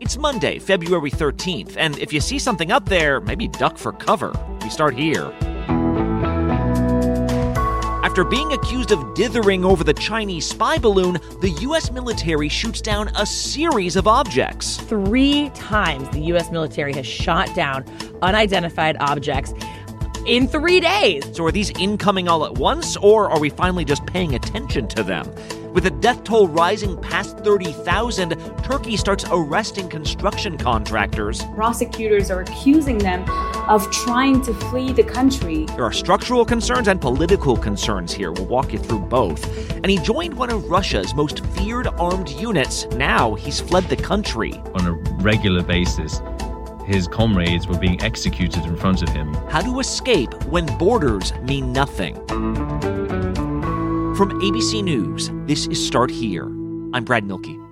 It's Monday, February 13th, and if you see something up there, maybe duck for cover. We start here. After being accused of dithering over the Chinese spy balloon, the U.S. military shoots down a series of objects. Three times the U.S. military has shot down unidentified objects in three days. So, are these incoming all at once, or are we finally just paying attention to them? With the death toll rising past 30,000, Turkey starts arresting construction contractors. Prosecutors are accusing them of trying to flee the country. There are structural concerns and political concerns here. We'll walk you through both. And he joined one of Russia's most feared armed units. Now he's fled the country. On a regular basis, his comrades were being executed in front of him. How to escape when borders mean nothing. From ABC News, this is Start Here. I'm Brad Mielke.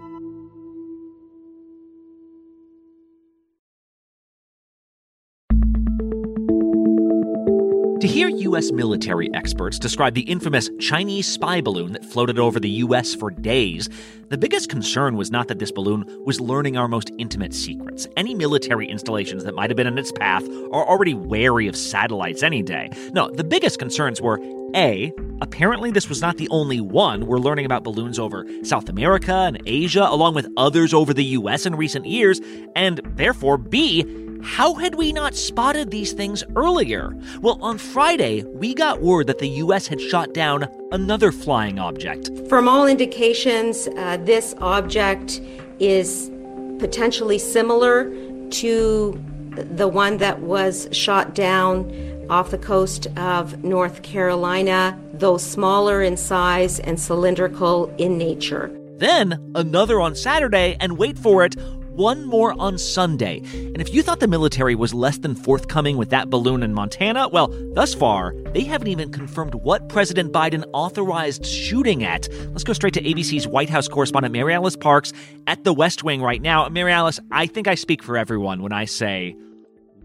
To hear U.S. military experts describe the infamous Chinese spy balloon that floated over the U.S. for days, the biggest concern was not that this balloon was learning our most intimate secrets. Any military installations that might have been in its path are already wary of satellites any day. No, the biggest concerns were A, apparently this was not the only one. We're learning about balloons over South America and Asia, along with others over the U.S. in recent years, and therefore, B, how had we not spotted these things earlier? Well, on Friday, we got word that the U.S. had shot down another flying object. From all indications, uh, this object is potentially similar to the one that was shot down off the coast of North Carolina, though smaller in size and cylindrical in nature. Then another on Saturday, and wait for it, one more on Sunday. And if you thought the military was less than forthcoming with that balloon in Montana, well, thus far, they haven't even confirmed what President Biden authorized shooting at. Let's go straight to ABC's White House correspondent Mary Alice Parks at the West Wing right now. Mary Alice, I think I speak for everyone when I say,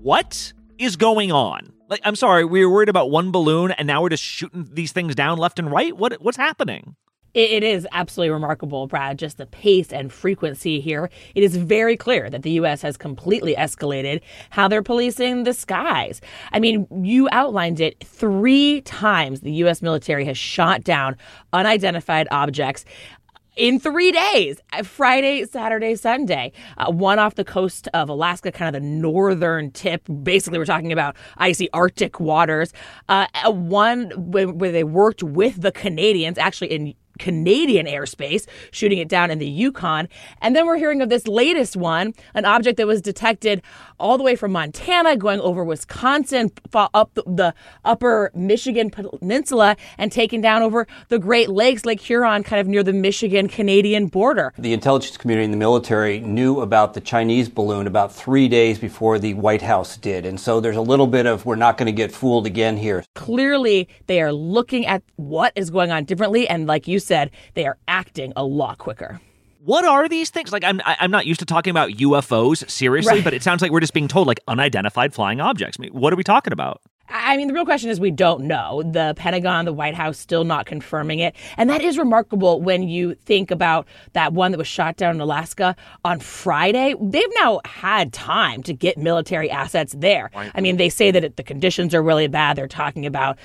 what is going on? Like, I'm sorry, we were worried about one balloon and now we're just shooting these things down left and right? What, what's happening? It is absolutely remarkable, Brad, just the pace and frequency here. It is very clear that the U.S. has completely escalated how they're policing the skies. I mean, you outlined it three times the U.S. military has shot down unidentified objects in three days uh, Friday, Saturday, Sunday. Uh, one off the coast of Alaska, kind of the northern tip. Basically, we're talking about icy Arctic waters. Uh, one where, where they worked with the Canadians, actually in Canadian airspace, shooting it down in the Yukon. And then we're hearing of this latest one, an object that was detected all the way from Montana, going over Wisconsin, up the upper Michigan Peninsula, and taken down over the Great Lakes, Lake Huron, kind of near the Michigan Canadian border. The intelligence community and the military knew about the Chinese balloon about three days before the White House did. And so there's a little bit of we're not going to get fooled again here. Clearly, they are looking at what is going on differently. And like you said, they are acting a lot quicker what are these things? Like, I'm I'm not used to talking about UFOs seriously, right. but it sounds like we're just being told like unidentified flying objects. I mean, what are we talking about? I mean, the real question is we don't know. The Pentagon, the White House still not confirming it. And that is remarkable when you think about that one that was shot down in Alaska on Friday. They've now had time to get military assets there. I mean, they say that it, the conditions are really bad. They're talking about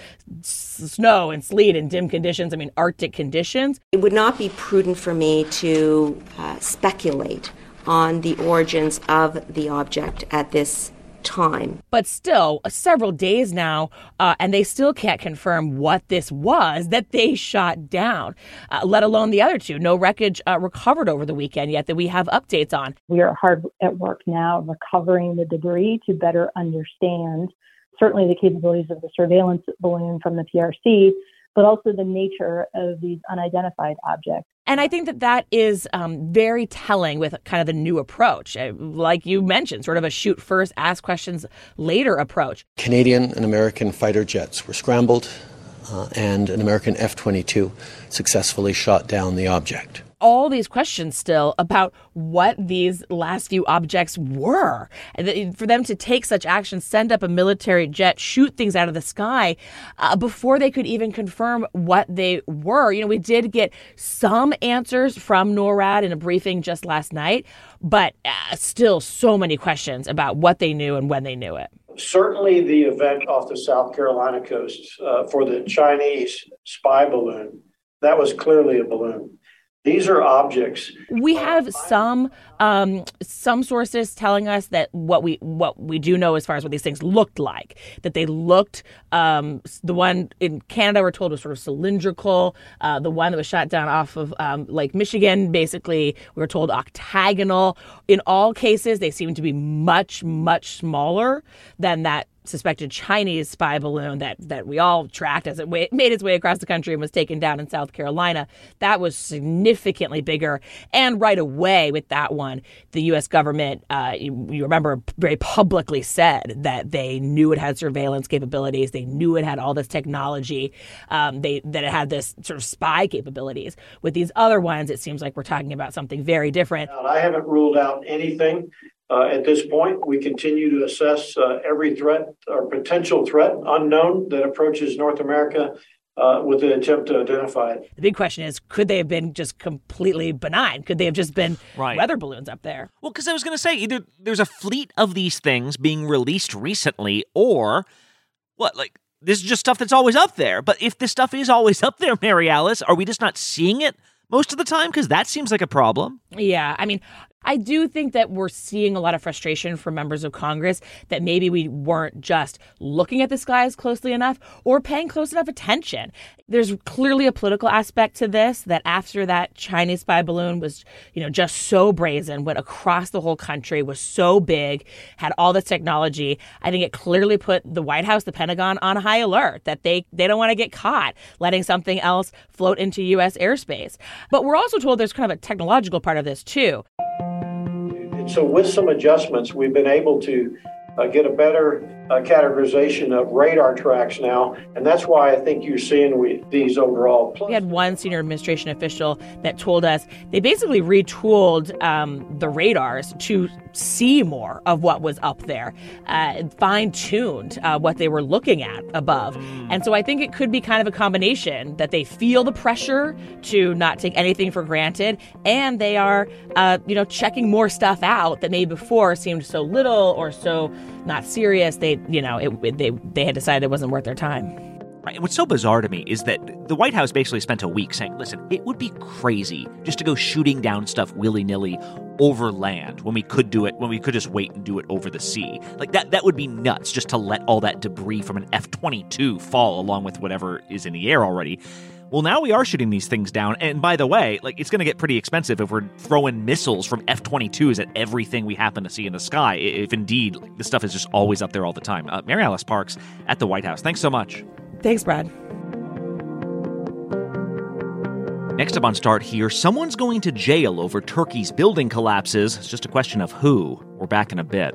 snow and sleet and dim conditions. I mean, Arctic conditions. It would not be prudent for me to uh, speculate on the origins of the object at this time. But still, uh, several days now, uh, and they still can't confirm what this was that they shot down, uh, let alone the other two. No wreckage uh, recovered over the weekend yet that we have updates on. We are hard at work now recovering the debris to better understand certainly the capabilities of the surveillance balloon from the PRC, but also the nature of these unidentified objects. And I think that that is um, very telling with kind of the new approach. Uh, like you mentioned, sort of a shoot first, ask questions later approach. Canadian and American fighter jets were scrambled, uh, and an American F 22 successfully shot down the object. All these questions still about what these last few objects were. For them to take such action, send up a military jet, shoot things out of the sky uh, before they could even confirm what they were. You know, we did get some answers from NORAD in a briefing just last night, but uh, still so many questions about what they knew and when they knew it. Certainly, the event off the South Carolina coast uh, for the Chinese spy balloon, that was clearly a balloon. These are objects. We have some um, some sources telling us that what we what we do know as far as what these things looked like, that they looked. Um, the one in Canada we're told was sort of cylindrical. Uh, the one that was shot down off of um, Lake Michigan, basically, we were told octagonal. In all cases, they seem to be much much smaller than that suspected Chinese spy balloon that that we all tracked as it made its way across the country and was taken down in South Carolina. That was significantly bigger, and right away with that one, the U.S. government, uh, you, you, remember, very publicly said that they knew it had surveillance capabilities, they knew it had all this technology, um, they that it had this sort of spy capabilities. With these other ones, it seems like we're talking about something very different. I haven't ruled out anything. Uh, at this point, we continue to assess uh, every threat or potential threat unknown that approaches North America uh, with the attempt to identify it. The big question is could they have been just completely benign? Could they have just been right. weather balloons up there? Well, because I was going to say either there's a fleet of these things being released recently, or what, like, this is just stuff that's always up there. But if this stuff is always up there, Mary Alice, are we just not seeing it? most of the time? Because that seems like a problem. Yeah. I mean, I do think that we're seeing a lot of frustration from members of Congress that maybe we weren't just looking at the skies closely enough or paying close enough attention. There's clearly a political aspect to this that after that Chinese spy balloon was, you know, just so brazen, went across the whole country, was so big, had all this technology, I think it clearly put the White House, the Pentagon on high alert that they they don't want to get caught letting something else float into US airspace. But we're also told there's kind of a technological part of this too so with some adjustments, we've been able to uh, get a better uh, categorization of radar tracks now, and that's why I think you're seeing we, these overall. We had one senior administration official that told us they basically retooled um, the radars to see more of what was up there, uh, fine tuned uh, what they were looking at above. And so I think it could be kind of a combination that they feel the pressure to not take anything for granted, and they are, uh, you know, checking more stuff out that maybe before seemed so little or so not serious. They, you know, it, they they had decided it wasn't worth their time. Right. And what's so bizarre to me is that the White House basically spent a week saying, listen, it would be crazy just to go shooting down stuff willy nilly over land when we could do it, when we could just wait and do it over the sea. Like that, that would be nuts just to let all that debris from an F 22 fall along with whatever is in the air already. Well, now we are shooting these things down. And by the way, like it's going to get pretty expensive if we're throwing missiles from F 22s at everything we happen to see in the sky, if indeed like, this stuff is just always up there all the time. Uh, Mary Alice Parks at the White House. Thanks so much. Thanks, Brad. Next up on Start Here, someone's going to jail over Turkey's building collapses. It's just a question of who. We're back in a bit.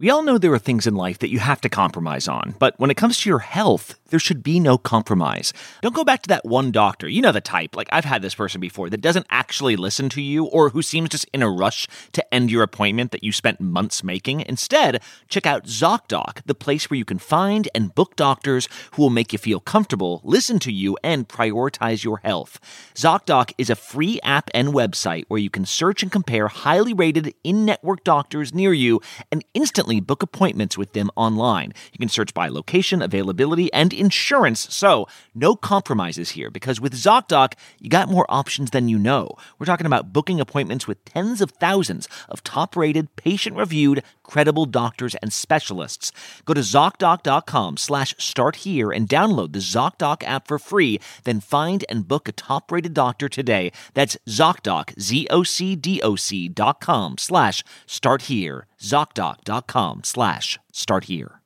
We all know there are things in life that you have to compromise on, but when it comes to your health, there should be no compromise. Don't go back to that one doctor. You know the type. Like, I've had this person before that doesn't actually listen to you or who seems just in a rush to end your appointment that you spent months making. Instead, check out ZocDoc, the place where you can find and book doctors who will make you feel comfortable, listen to you, and prioritize your health. ZocDoc is a free app and website where you can search and compare highly rated in network doctors near you and instantly book appointments with them online. You can search by location, availability, and insurance. So, no compromises here because with ZocDoc, you got more options than you know. We're talking about booking appointments with tens of thousands of top rated, patient reviewed, credible doctors and specialists. Go to ZocDoc.com slash start here and download the ZocDoc app for free. Then find and book a top rated doctor today. That's ZocDoc, Z O C D O C dot com slash start here. ZocDoc.com slash start here.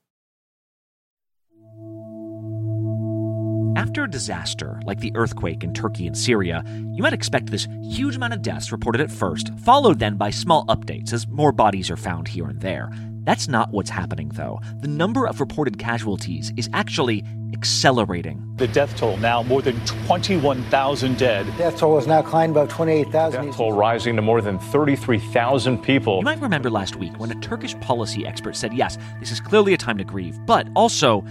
After a disaster like the earthquake in Turkey and Syria, you might expect this huge amount of deaths reported at first, followed then by small updates as more bodies are found here and there. That's not what's happening, though. The number of reported casualties is actually accelerating. The death toll now more than 21,000 dead. Death toll has now climbed above 28,000. Death toll rising to more than 33,000 people. You might remember last week when a Turkish policy expert said, yes, this is clearly a time to grieve, but also,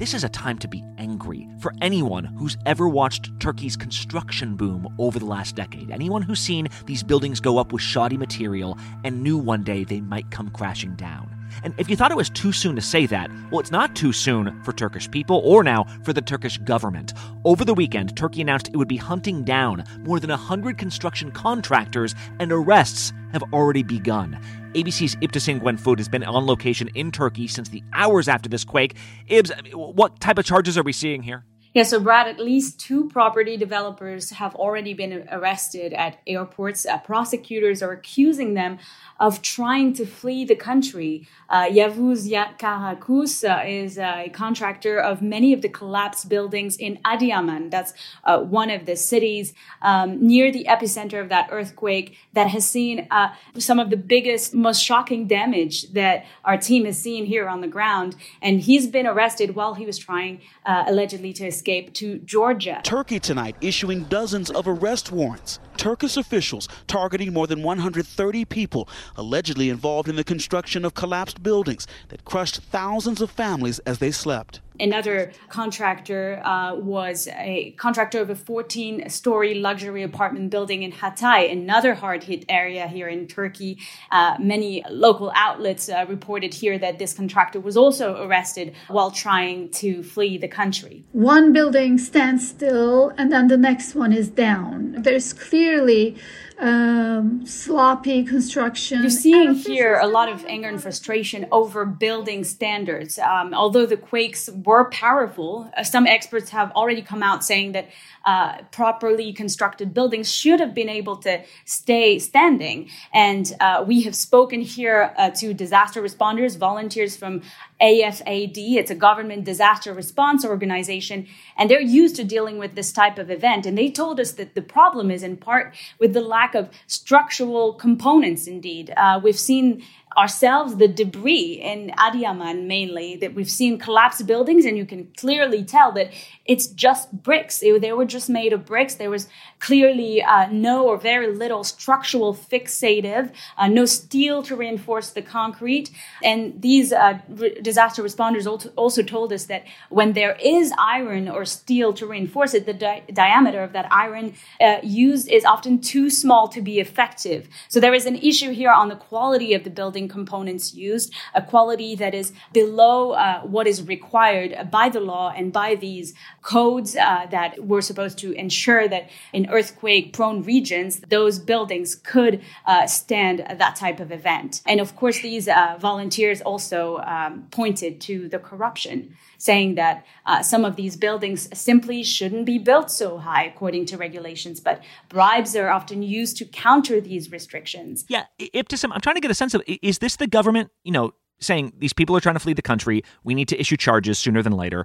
this is a time to be angry for anyone who's ever watched Turkey's construction boom over the last decade. Anyone who's seen these buildings go up with shoddy material and knew one day they might come crashing down. And if you thought it was too soon to say that, well, it's not too soon for Turkish people or now for the Turkish government. Over the weekend, Turkey announced it would be hunting down more than 100 construction contractors, and arrests have already begun. ABC's Ibtissem Guenfoud has been on location in Turkey since the hours after this quake. Ibs, what type of charges are we seeing here? Yeah, so Brad, at least two property developers have already been arrested at airports. Uh, prosecutors are accusing them of trying to flee the country. Uh, Yavuz Karakus uh, is a contractor of many of the collapsed buildings in Adıyaman. That's uh, one of the cities um, near the epicenter of that earthquake that has seen uh, some of the biggest, most shocking damage that our team has seen here on the ground. And he's been arrested while he was trying uh, allegedly to escape to Georgia. Turkey tonight issuing dozens of arrest warrants. Turkish officials targeting more than 130 people allegedly involved in the construction of collapsed buildings that crushed thousands of families as they slept. Another contractor uh, was a contractor of a 14 story luxury apartment building in Hatay, another hard hit area here in Turkey. Uh, many local outlets uh, reported here that this contractor was also arrested while trying to flee the country. One building stands still and then the next one is down. There's clearly um, sloppy construction. You're seeing here a lot of anger and frustration over building standards. Um, although the quakes were powerful, uh, some experts have already come out saying that uh, properly constructed buildings should have been able to stay standing. And uh, we have spoken here uh, to disaster responders, volunteers from AFAD. It's a government disaster response organization, and they're used to dealing with this type of event. And they told us that the problem is in part with the lack of structural components, indeed. Uh, we've seen ourselves the debris in Adiyaman mainly that we've seen collapsed buildings and you can clearly tell that it's just bricks. They, they were just made of bricks. There was clearly uh, no or very little structural fixative uh, no steel to reinforce the concrete. And these uh, re- disaster responders also told us that when there is iron or steel to reinforce it the di- diameter of that iron uh, used is often too small to be effective. So there is an issue here on the quality of the building building components used, a quality that is below uh, what is required by the law and by these codes uh, that were supposed to ensure that in earthquake prone regions, those buildings could uh, stand that type of event. And of course, these uh, volunteers also um, pointed to the corruption saying that uh, some of these buildings simply shouldn't be built so high according to regulations, but bribes are often used to counter these restrictions. Yeah, Ibtissem, I'm trying to get a sense of is this the government, you know, saying these people are trying to flee the country, we need to issue charges sooner than later?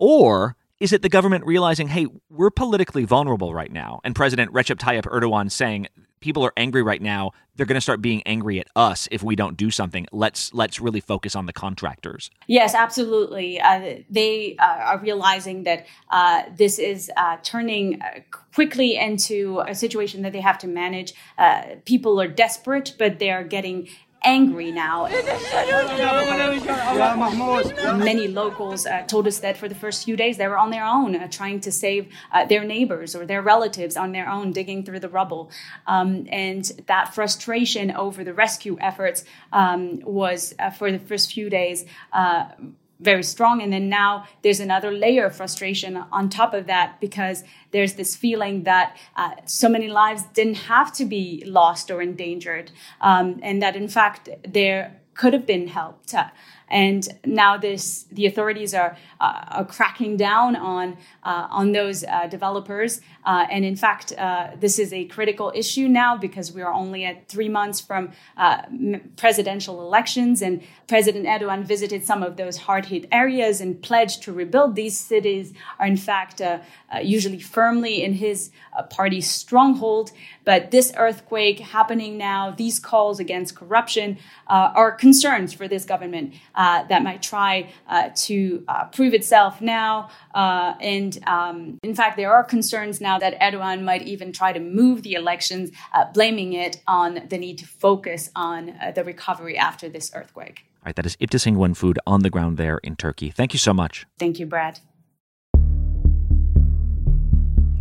Or is it the government realizing, hey, we're politically vulnerable right now? And President Recep Tayyip Erdogan saying, people are angry right now. They're going to start being angry at us if we don't do something. Let's let's really focus on the contractors. Yes, absolutely. Uh, they uh, are realizing that uh, this is uh, turning uh, quickly into a situation that they have to manage. Uh, people are desperate, but they are getting angry now. Many locals uh, told us that for the first few days they were on their own, uh, trying to save uh, their neighbors or their relatives on their own, digging through the rubble. Um, and that frustration over the rescue efforts um, was, uh, for the first few days, uh, very strong. And then now there's another layer of frustration on top of that because there's this feeling that uh, so many lives didn't have to be lost or endangered, um, and that in fact there could have been helped. Uh, and now this the authorities are uh, are cracking down on uh, on those uh, developers. Uh, and in fact, uh, this is a critical issue now because we are only at three months from uh, presidential elections, and President Erdogan visited some of those hard hit areas and pledged to rebuild. These cities are in fact usually firmly in his party's stronghold. But this earthquake happening now, these calls against corruption are concerns for this government uh, that might try uh, to uh, prove itself now. Uh, and um, in fact, there are concerns now that Erdogan might even try to move the elections, uh, blaming it on the need to focus on the recovery after this earthquake. All right, that is Iftis Food on the ground there in Turkey. Thank you so much. Thank you, Brad.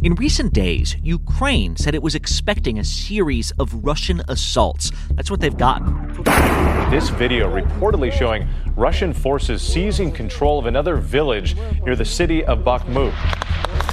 In recent days, Ukraine said it was expecting a series of Russian assaults. That's what they've gotten. This video reportedly showing Russian forces seizing control of another village near the city of Bakhmut.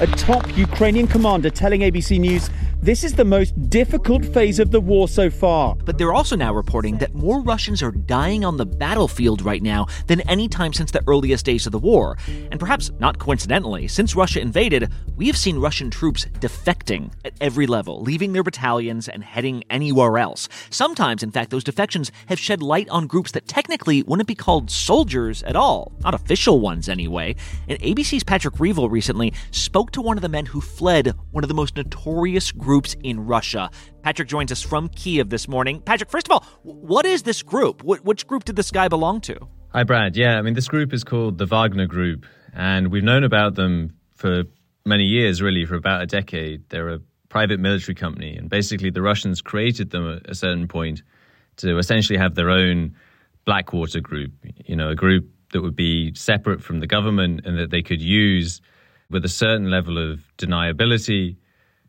A top Ukrainian commander telling ABC News this is the most difficult phase of the war so far. But they're also now reporting that more Russians are dying on the battlefield right now than any time since the earliest days of the war. And perhaps not coincidentally, since Russia invaded, we have seen Russian troops defecting at every level, leaving their battalions and heading anywhere else. Sometimes, in fact, those defections have shed light on groups that technically wouldn't be called soldiers at all, not official ones anyway. And ABC's Patrick Reevell recently spoke to one of the men who fled one of the most notorious groups groups in Russia. Patrick joins us from Kiev this morning. Patrick, first of all, what is this group? which group did this guy belong to? Hi, Brad. Yeah, I mean, this group is called the Wagner Group, and we've known about them for many years, really, for about a decade. They're a private military company, and basically, the Russians created them at a certain point to essentially have their own Blackwater group, you know, a group that would be separate from the government and that they could use with a certain level of deniability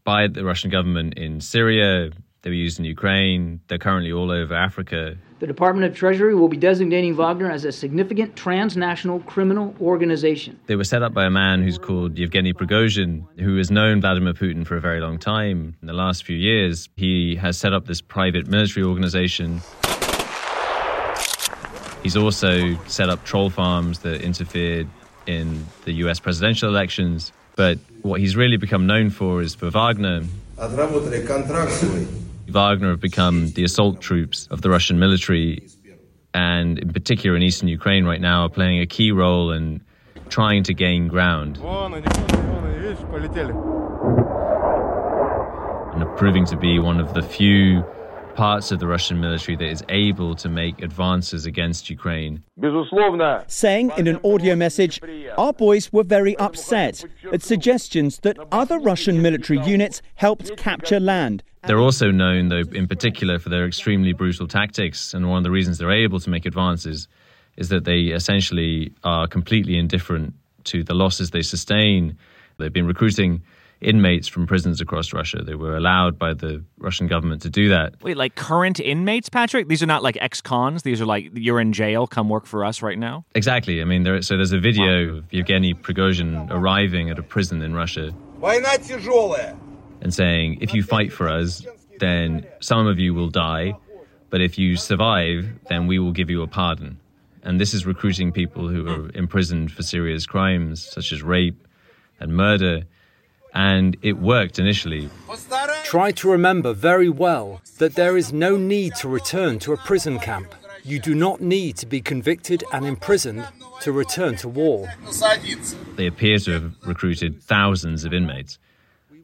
by the Russian government in Syria. They were used in Ukraine. They're currently all over Africa. The Department of Treasury will be designating Wagner as a significant transnational criminal organization. They were set up by a man who's called Yevgeny Prigozhin, who has known Vladimir Putin for a very long time. In the last few years, he has set up this private military organization. He's also set up troll farms that interfered in the US presidential elections. But what he's really become known for is for Wagner. Wagner have become the assault troops of the Russian military, and in particular in eastern Ukraine right now, are playing a key role in trying to gain ground. And are proving to be one of the few parts of the Russian military that is able to make advances against Ukraine. Saying in an audio message, our boys were very upset at suggestions that other Russian military units helped capture land. They're also known, though, in particular for their extremely brutal tactics, and one of the reasons they're able to make advances is that they essentially are completely indifferent to the losses they sustain. They've been recruiting inmates from prisons across Russia. They were allowed by the Russian government to do that. Wait, like current inmates, Patrick? These are not like ex-cons. These are like you're in jail. Come work for us right now. Exactly. I mean, there, so there's a video of Yevgeny Prigozhin arriving at a prison in Russia and saying, "If you fight for us, then some of you will die, but if you survive, then we will give you a pardon." And this is recruiting people who are imprisoned for serious crimes such as rape and murder and it worked initially. Try to remember very well that there is no need to return to a prison camp. You do not need to be convicted and imprisoned to return to war. They appear to have recruited thousands of inmates.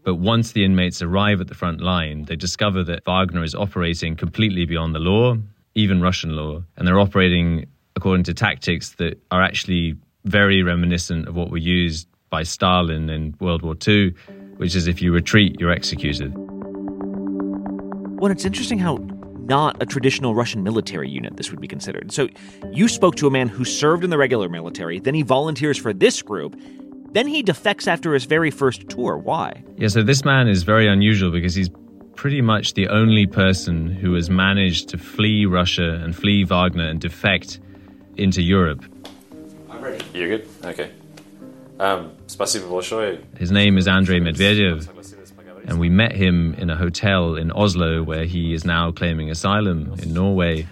But once the inmates arrive at the front line, they discover that Wagner is operating completely beyond the law, even Russian law, and they're operating according to tactics that are actually very reminiscent of what were used by Stalin in World War II, which is if you retreat, you're executed. Well, it's interesting how not a traditional Russian military unit this would be considered. So you spoke to a man who served in the regular military, then he volunteers for this group, then he defects after his very first tour. Why? Yeah, so this man is very unusual because he's pretty much the only person who has managed to flee Russia and flee Wagner and defect into Europe. I'm ready. You're good? Okay. Um, his name is Andrei Medvedev, and we met him in a hotel in Oslo where he is now claiming asylum in Norway.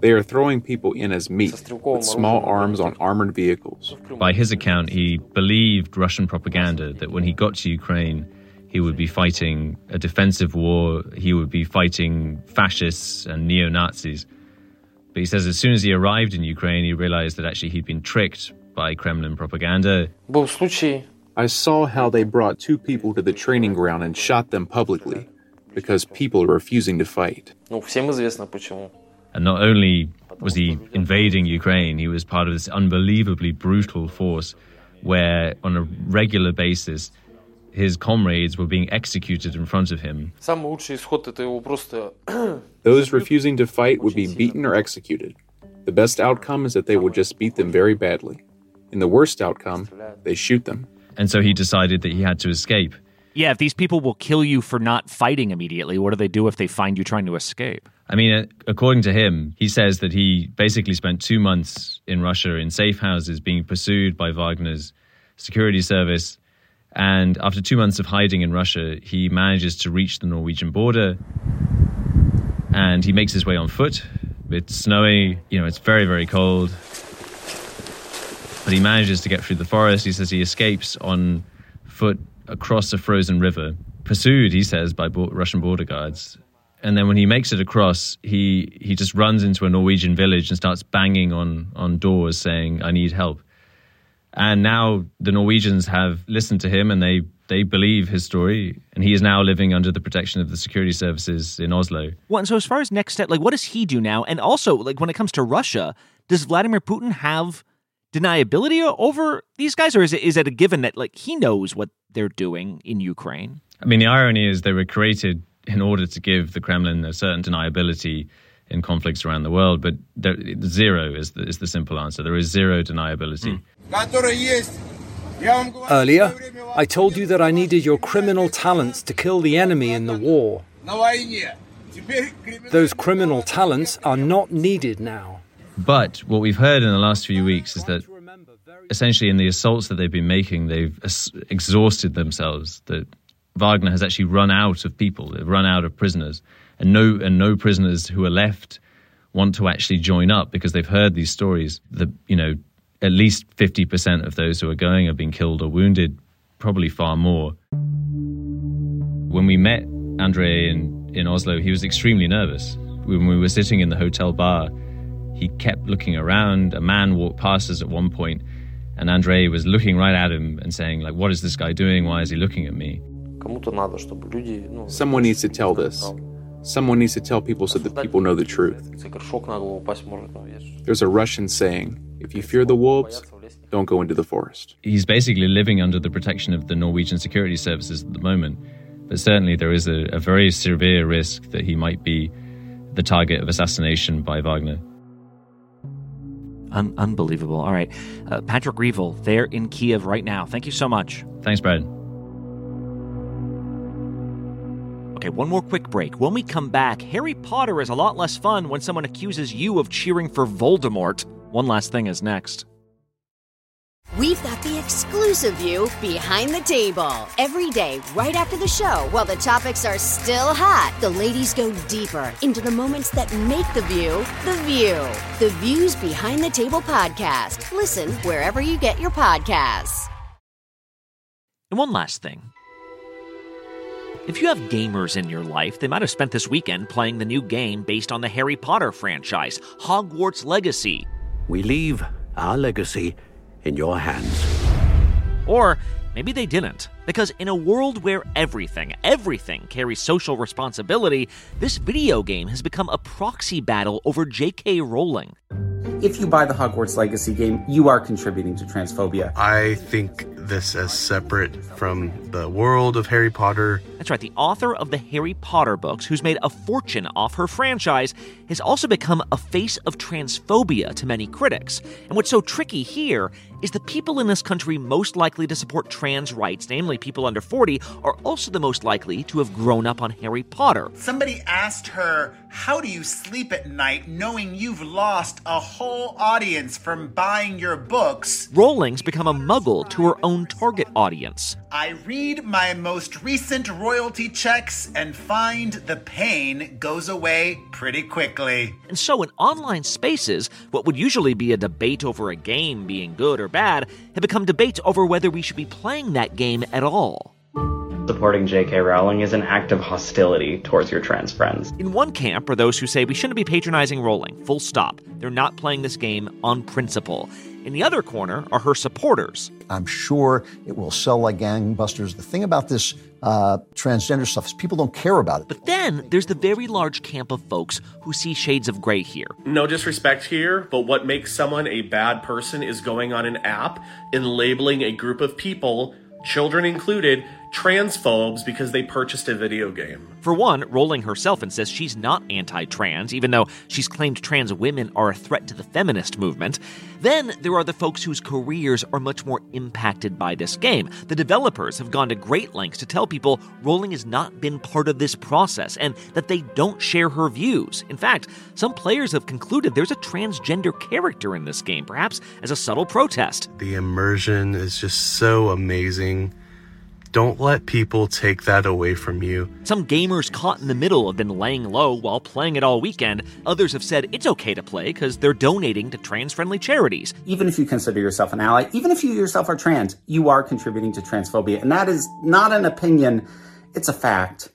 They are throwing people in as meat with small arms on armored vehicles. By his account, he believed Russian propaganda that when he got to Ukraine, he would be fighting a defensive war, he would be fighting fascists and neo Nazis. But he says as soon as he arrived in Ukraine, he realized that actually he'd been tricked by Kremlin propaganda. I saw how they brought two people to the training ground and shot them publicly because people are refusing to fight. And not only was he invading Ukraine, he was part of this unbelievably brutal force where, on a regular basis, his comrades were being executed in front of him. Those refusing to fight would be beaten or executed. The best outcome is that they would just beat them very badly. In the worst outcome, they shoot them. And so he decided that he had to escape. Yeah, if these people will kill you for not fighting immediately, what do they do if they find you trying to escape? I mean, uh, according to him, he says that he basically spent two months in Russia in safe houses being pursued by Wagner's security service. And after two months of hiding in Russia, he manages to reach the Norwegian border and he makes his way on foot. It's snowy, you know, it's very, very cold. But he manages to get through the forest. He says he escapes on foot across a frozen river, pursued, he says, by Russian border guards. And then when he makes it across, he, he just runs into a Norwegian village and starts banging on, on doors saying, I need help. And now the Norwegians have listened to him and they, they believe his story. And he is now living under the protection of the security services in Oslo. Well, and so as far as next step, like what does he do now? And also, like when it comes to Russia, does Vladimir Putin have deniability over these guys, or is it is it a given that like he knows what they're doing in Ukraine? I mean, the irony is they were created in order to give the Kremlin a certain deniability in conflicts around the world, but there, zero is the, is the simple answer. There is zero deniability. Hmm. Earlier, I told you that I needed your criminal talents to kill the enemy in the war. Those criminal talents are not needed now. But what we've heard in the last few weeks is that essentially in the assaults that they've been making, they've exhausted themselves. That Wagner has actually run out of people, they've run out of prisoners, and no and no prisoners who are left want to actually join up because they've heard these stories. That you know, at least fifty percent of those who are going have been killed or wounded, probably far more. When we met Andre in, in Oslo, he was extremely nervous. When we were sitting in the hotel bar, he kept looking around. A man walked past us at one point, and Andre was looking right at him and saying, like, what is this guy doing? Why is he looking at me? Someone needs to tell this. Someone needs to tell people so that people know the truth. There's a Russian saying, if you fear the wolves, don't go into the forest. He's basically living under the protection of the Norwegian security services at the moment. But certainly there is a, a very severe risk that he might be the target of assassination by Wagner. Un- unbelievable. All right. Uh, Patrick Reevell, there in Kiev right now. Thank you so much. Thanks, Brad. Okay, one more quick break. When we come back, Harry Potter is a lot less fun when someone accuses you of cheering for Voldemort. One last thing is next. We've got the exclusive view behind the table. Every day, right after the show, while the topics are still hot, the ladies go deeper into the moments that make the view the view. The Views Behind the Table podcast. Listen wherever you get your podcasts. And one last thing. If you have gamers in your life, they might have spent this weekend playing the new game based on the Harry Potter franchise, Hogwarts Legacy. We leave our legacy in your hands. Or maybe they didn't. Because in a world where everything, everything carries social responsibility, this video game has become a proxy battle over J.K. Rowling. If you buy the Hogwarts Legacy game, you are contributing to transphobia. I think this as separate from the world of Harry Potter. That's right, the author of the Harry Potter books, who's made a fortune off her franchise, has also become a face of transphobia to many critics. And what's so tricky here is the people in this country most likely to support trans rights, namely people under 40, are also the most likely to have grown up on Harry Potter. Somebody asked her, How do you sleep at night knowing you've lost a whole audience from buying your books? Rowling's become a muggle to her own target audience. I read my most recent royalty checks and find the pain goes away pretty quickly. And so, in online spaces, what would usually be a debate over a game being good or bad have become debates over whether we should be playing that game at all. Supporting J.K. Rowling is an act of hostility towards your trans friends. In one camp are those who say we shouldn't be patronizing Rowling, full stop. They're not playing this game on principle. In the other corner are her supporters. I'm sure it will sell like gangbusters. The thing about this uh, transgender stuff is people don't care about it. But then there's the very large camp of folks who see shades of gray here. No disrespect here, but what makes someone a bad person is going on an app and labeling a group of people, children included, transphobes because they purchased a video game. For one, Rowling herself insists she's not anti trans, even though she's claimed trans women are a threat to the feminist movement. Then there are the folks whose careers are much more impacted by this game. The developers have gone to great lengths to tell people Rowling has not been part of this process and that they don't share her views. In fact, some players have concluded there's a transgender character in this game, perhaps as a subtle protest. The immersion is just so amazing. Don't let people take that away from you. Some gamers caught in the middle have been laying low while playing it all weekend. Others have said it's okay to play because they're donating to trans friendly charities. Even if you consider yourself an ally, even if you yourself are trans, you are contributing to transphobia. And that is not an opinion, it's a fact.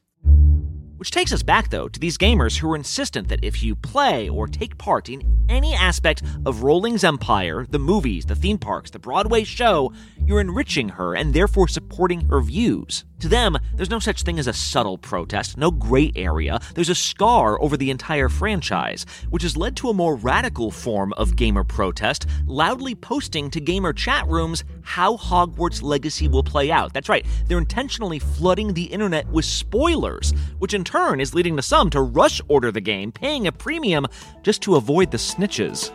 Which takes us back, though, to these gamers who are insistent that if you play or take part in any aspect of Rowling's empire, the movies, the theme parks, the Broadway show, you're enriching her and therefore supporting her views. To them, there's no such thing as a subtle protest, no gray area. There's a scar over the entire franchise, which has led to a more radical form of gamer protest, loudly posting to gamer chat rooms how Hogwarts Legacy will play out. That's right, they're intentionally flooding the internet with spoilers, which in turn is leading to some to rush order the game, paying a premium just to avoid the snitches.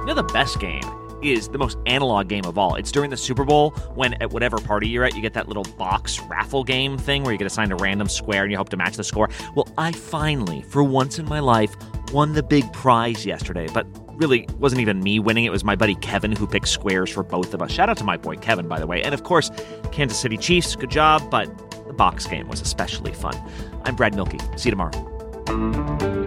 You know the best game is the most analog game of all. It's during the Super Bowl when at whatever party you're at, you get that little box raffle game thing where you get assigned a random square and you hope to match the score. Well, I finally, for once in my life, won the big prize yesterday, but really wasn't even me winning. It was my buddy Kevin who picked squares for both of us. Shout out to my boy Kevin, by the way. And of course, Kansas City Chiefs, good job, but the box game was especially fun. I'm Brad Mielke. See you tomorrow.